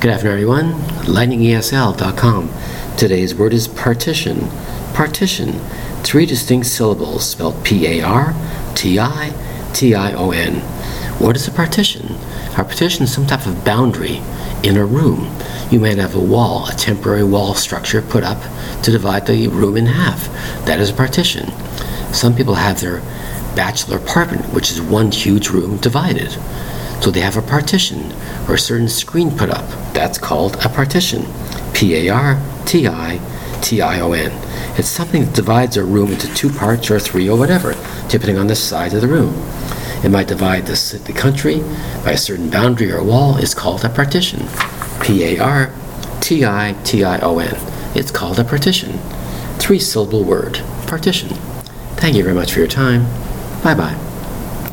Good afternoon, everyone. LightningESL.com. Today's word is partition. Partition. Three distinct syllables spelled P A R T I T I O N. What is a partition? A partition is some type of boundary in a room. You might have a wall, a temporary wall structure put up to divide the room in half. That is a partition. Some people have their bachelor apartment, which is one huge room divided. So they have a partition or a certain screen put up. That's called a partition. P A R T I T I O N. It's something that divides a room into two parts or three or whatever, depending on the size of the room. It might divide the, the country by a certain boundary or wall. It's called a partition. P A R T I T I O N. It's called a partition. Three syllable word. Partition. Thank you very much for your time. Bye bye.